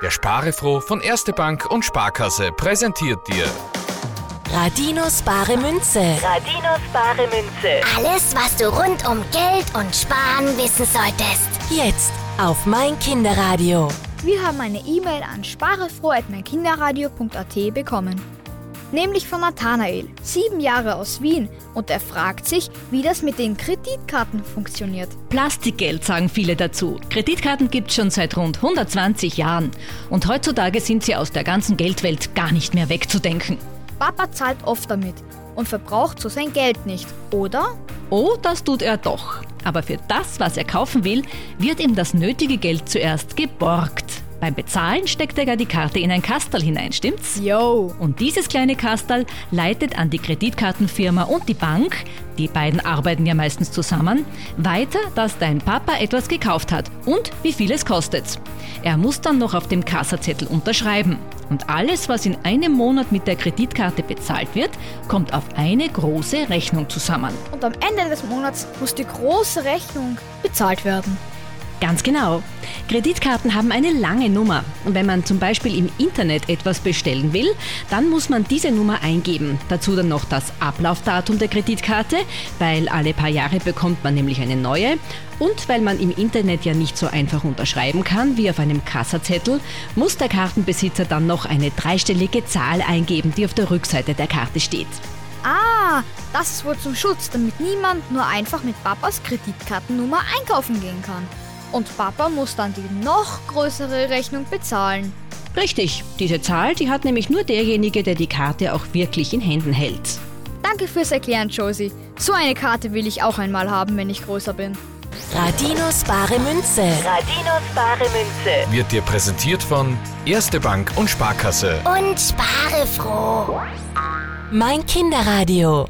Der Sparefroh von Erste Bank und Sparkasse präsentiert dir Radinos bare Münze. Radinos bare Münze. Alles, was du rund um Geld und Sparen wissen solltest. Jetzt auf mein Kinderradio. Wir haben eine E-Mail an sparefroh.meinkinderradio.at bekommen. Nämlich von Nathanael, sieben Jahre aus Wien, und er fragt sich, wie das mit den Kreditkarten funktioniert. Plastikgeld sagen viele dazu. Kreditkarten gibt es schon seit rund 120 Jahren. Und heutzutage sind sie aus der ganzen Geldwelt gar nicht mehr wegzudenken. Papa zahlt oft damit und verbraucht so sein Geld nicht, oder? Oh, das tut er doch. Aber für das, was er kaufen will, wird ihm das nötige Geld zuerst geborgt. Beim Bezahlen steckt er ja die Karte in ein Kastel hinein, stimmt's? Yo. Und dieses kleine Kastel leitet an die Kreditkartenfirma und die Bank, die beiden arbeiten ja meistens zusammen, weiter, dass dein Papa etwas gekauft hat und wie viel es kostet. Er muss dann noch auf dem Kassazettel unterschreiben. Und alles, was in einem Monat mit der Kreditkarte bezahlt wird, kommt auf eine große Rechnung zusammen. Und am Ende des Monats muss die große Rechnung bezahlt werden. Ganz genau. Kreditkarten haben eine lange Nummer. Wenn man zum Beispiel im Internet etwas bestellen will, dann muss man diese Nummer eingeben. Dazu dann noch das Ablaufdatum der Kreditkarte, weil alle paar Jahre bekommt man nämlich eine neue. Und weil man im Internet ja nicht so einfach unterschreiben kann wie auf einem Kassazettel, muss der Kartenbesitzer dann noch eine dreistellige Zahl eingeben, die auf der Rückseite der Karte steht. Ah, das ist wohl zum Schutz, damit niemand nur einfach mit Papas Kreditkartennummer einkaufen gehen kann. Und Papa muss dann die noch größere Rechnung bezahlen. Richtig, diese Zahl, die hat nämlich nur derjenige, der die Karte auch wirklich in Händen hält. Danke fürs Erklären, Josie. So eine Karte will ich auch einmal haben, wenn ich größer bin. Radinos bare Münze. Radinos bare Münze. wird dir präsentiert von Erste Bank und Sparkasse. Und spare froh. Mein Kinderradio.